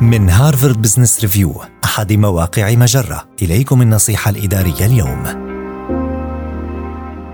من هارفارد بزنس ريفيو أحد مواقع مجرة. إليكم النصيحة الإدارية اليوم.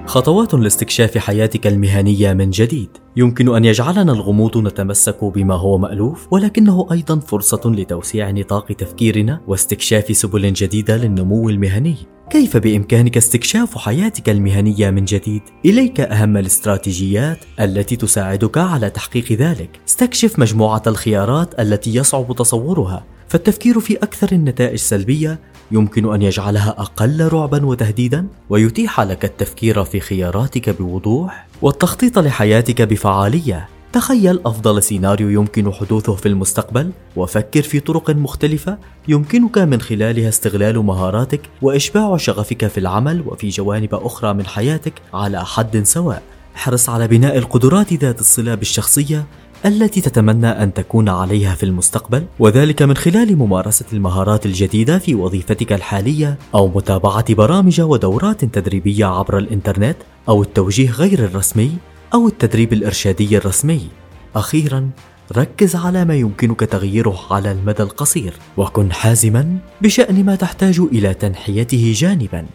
خطوات لاستكشاف حياتك المهنية من جديد. يمكن أن يجعلنا الغموض نتمسك بما هو مألوف ولكنه أيضا فرصة لتوسيع نطاق تفكيرنا واستكشاف سبل جديدة للنمو المهني. كيف بإمكانك استكشاف حياتك المهنية من جديد؟ إليك أهم الاستراتيجيات التي تساعدك على تحقيق ذلك. استكشف مجموعة الخيارات التي يصعب تصورها، فالتفكير في أكثر النتائج سلبية يمكن أن يجعلها أقل رعبا وتهديدا، ويتيح لك التفكير في خياراتك بوضوح، والتخطيط لحياتك بفعالية. تخيل أفضل سيناريو يمكن حدوثه في المستقبل وفكر في طرق مختلفة يمكنك من خلالها استغلال مهاراتك وإشباع شغفك في العمل وفي جوانب أخرى من حياتك على حد سواء. احرص على بناء القدرات ذات الصلة بالشخصية التي تتمنى أن تكون عليها في المستقبل وذلك من خلال ممارسة المهارات الجديدة في وظيفتك الحالية أو متابعة برامج ودورات تدريبية عبر الإنترنت أو التوجيه غير الرسمي أو التدريب الإرشادي الرسمي. أخيرا ركز على ما يمكنك تغييره على المدى القصير وكن حازما بشأن ما تحتاج إلى تنحيته جانبا.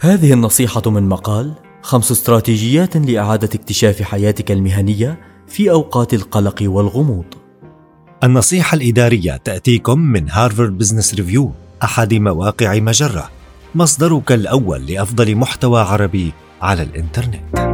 هذه النصيحة من مقال خمس استراتيجيات لإعادة اكتشاف حياتك المهنية في أوقات القلق والغموض. النصيحة الإدارية تأتيكم من هارفارد بزنس ريفيو أحد مواقع مجرة مصدرك الأول لأفضل محتوى عربي على الإنترنت.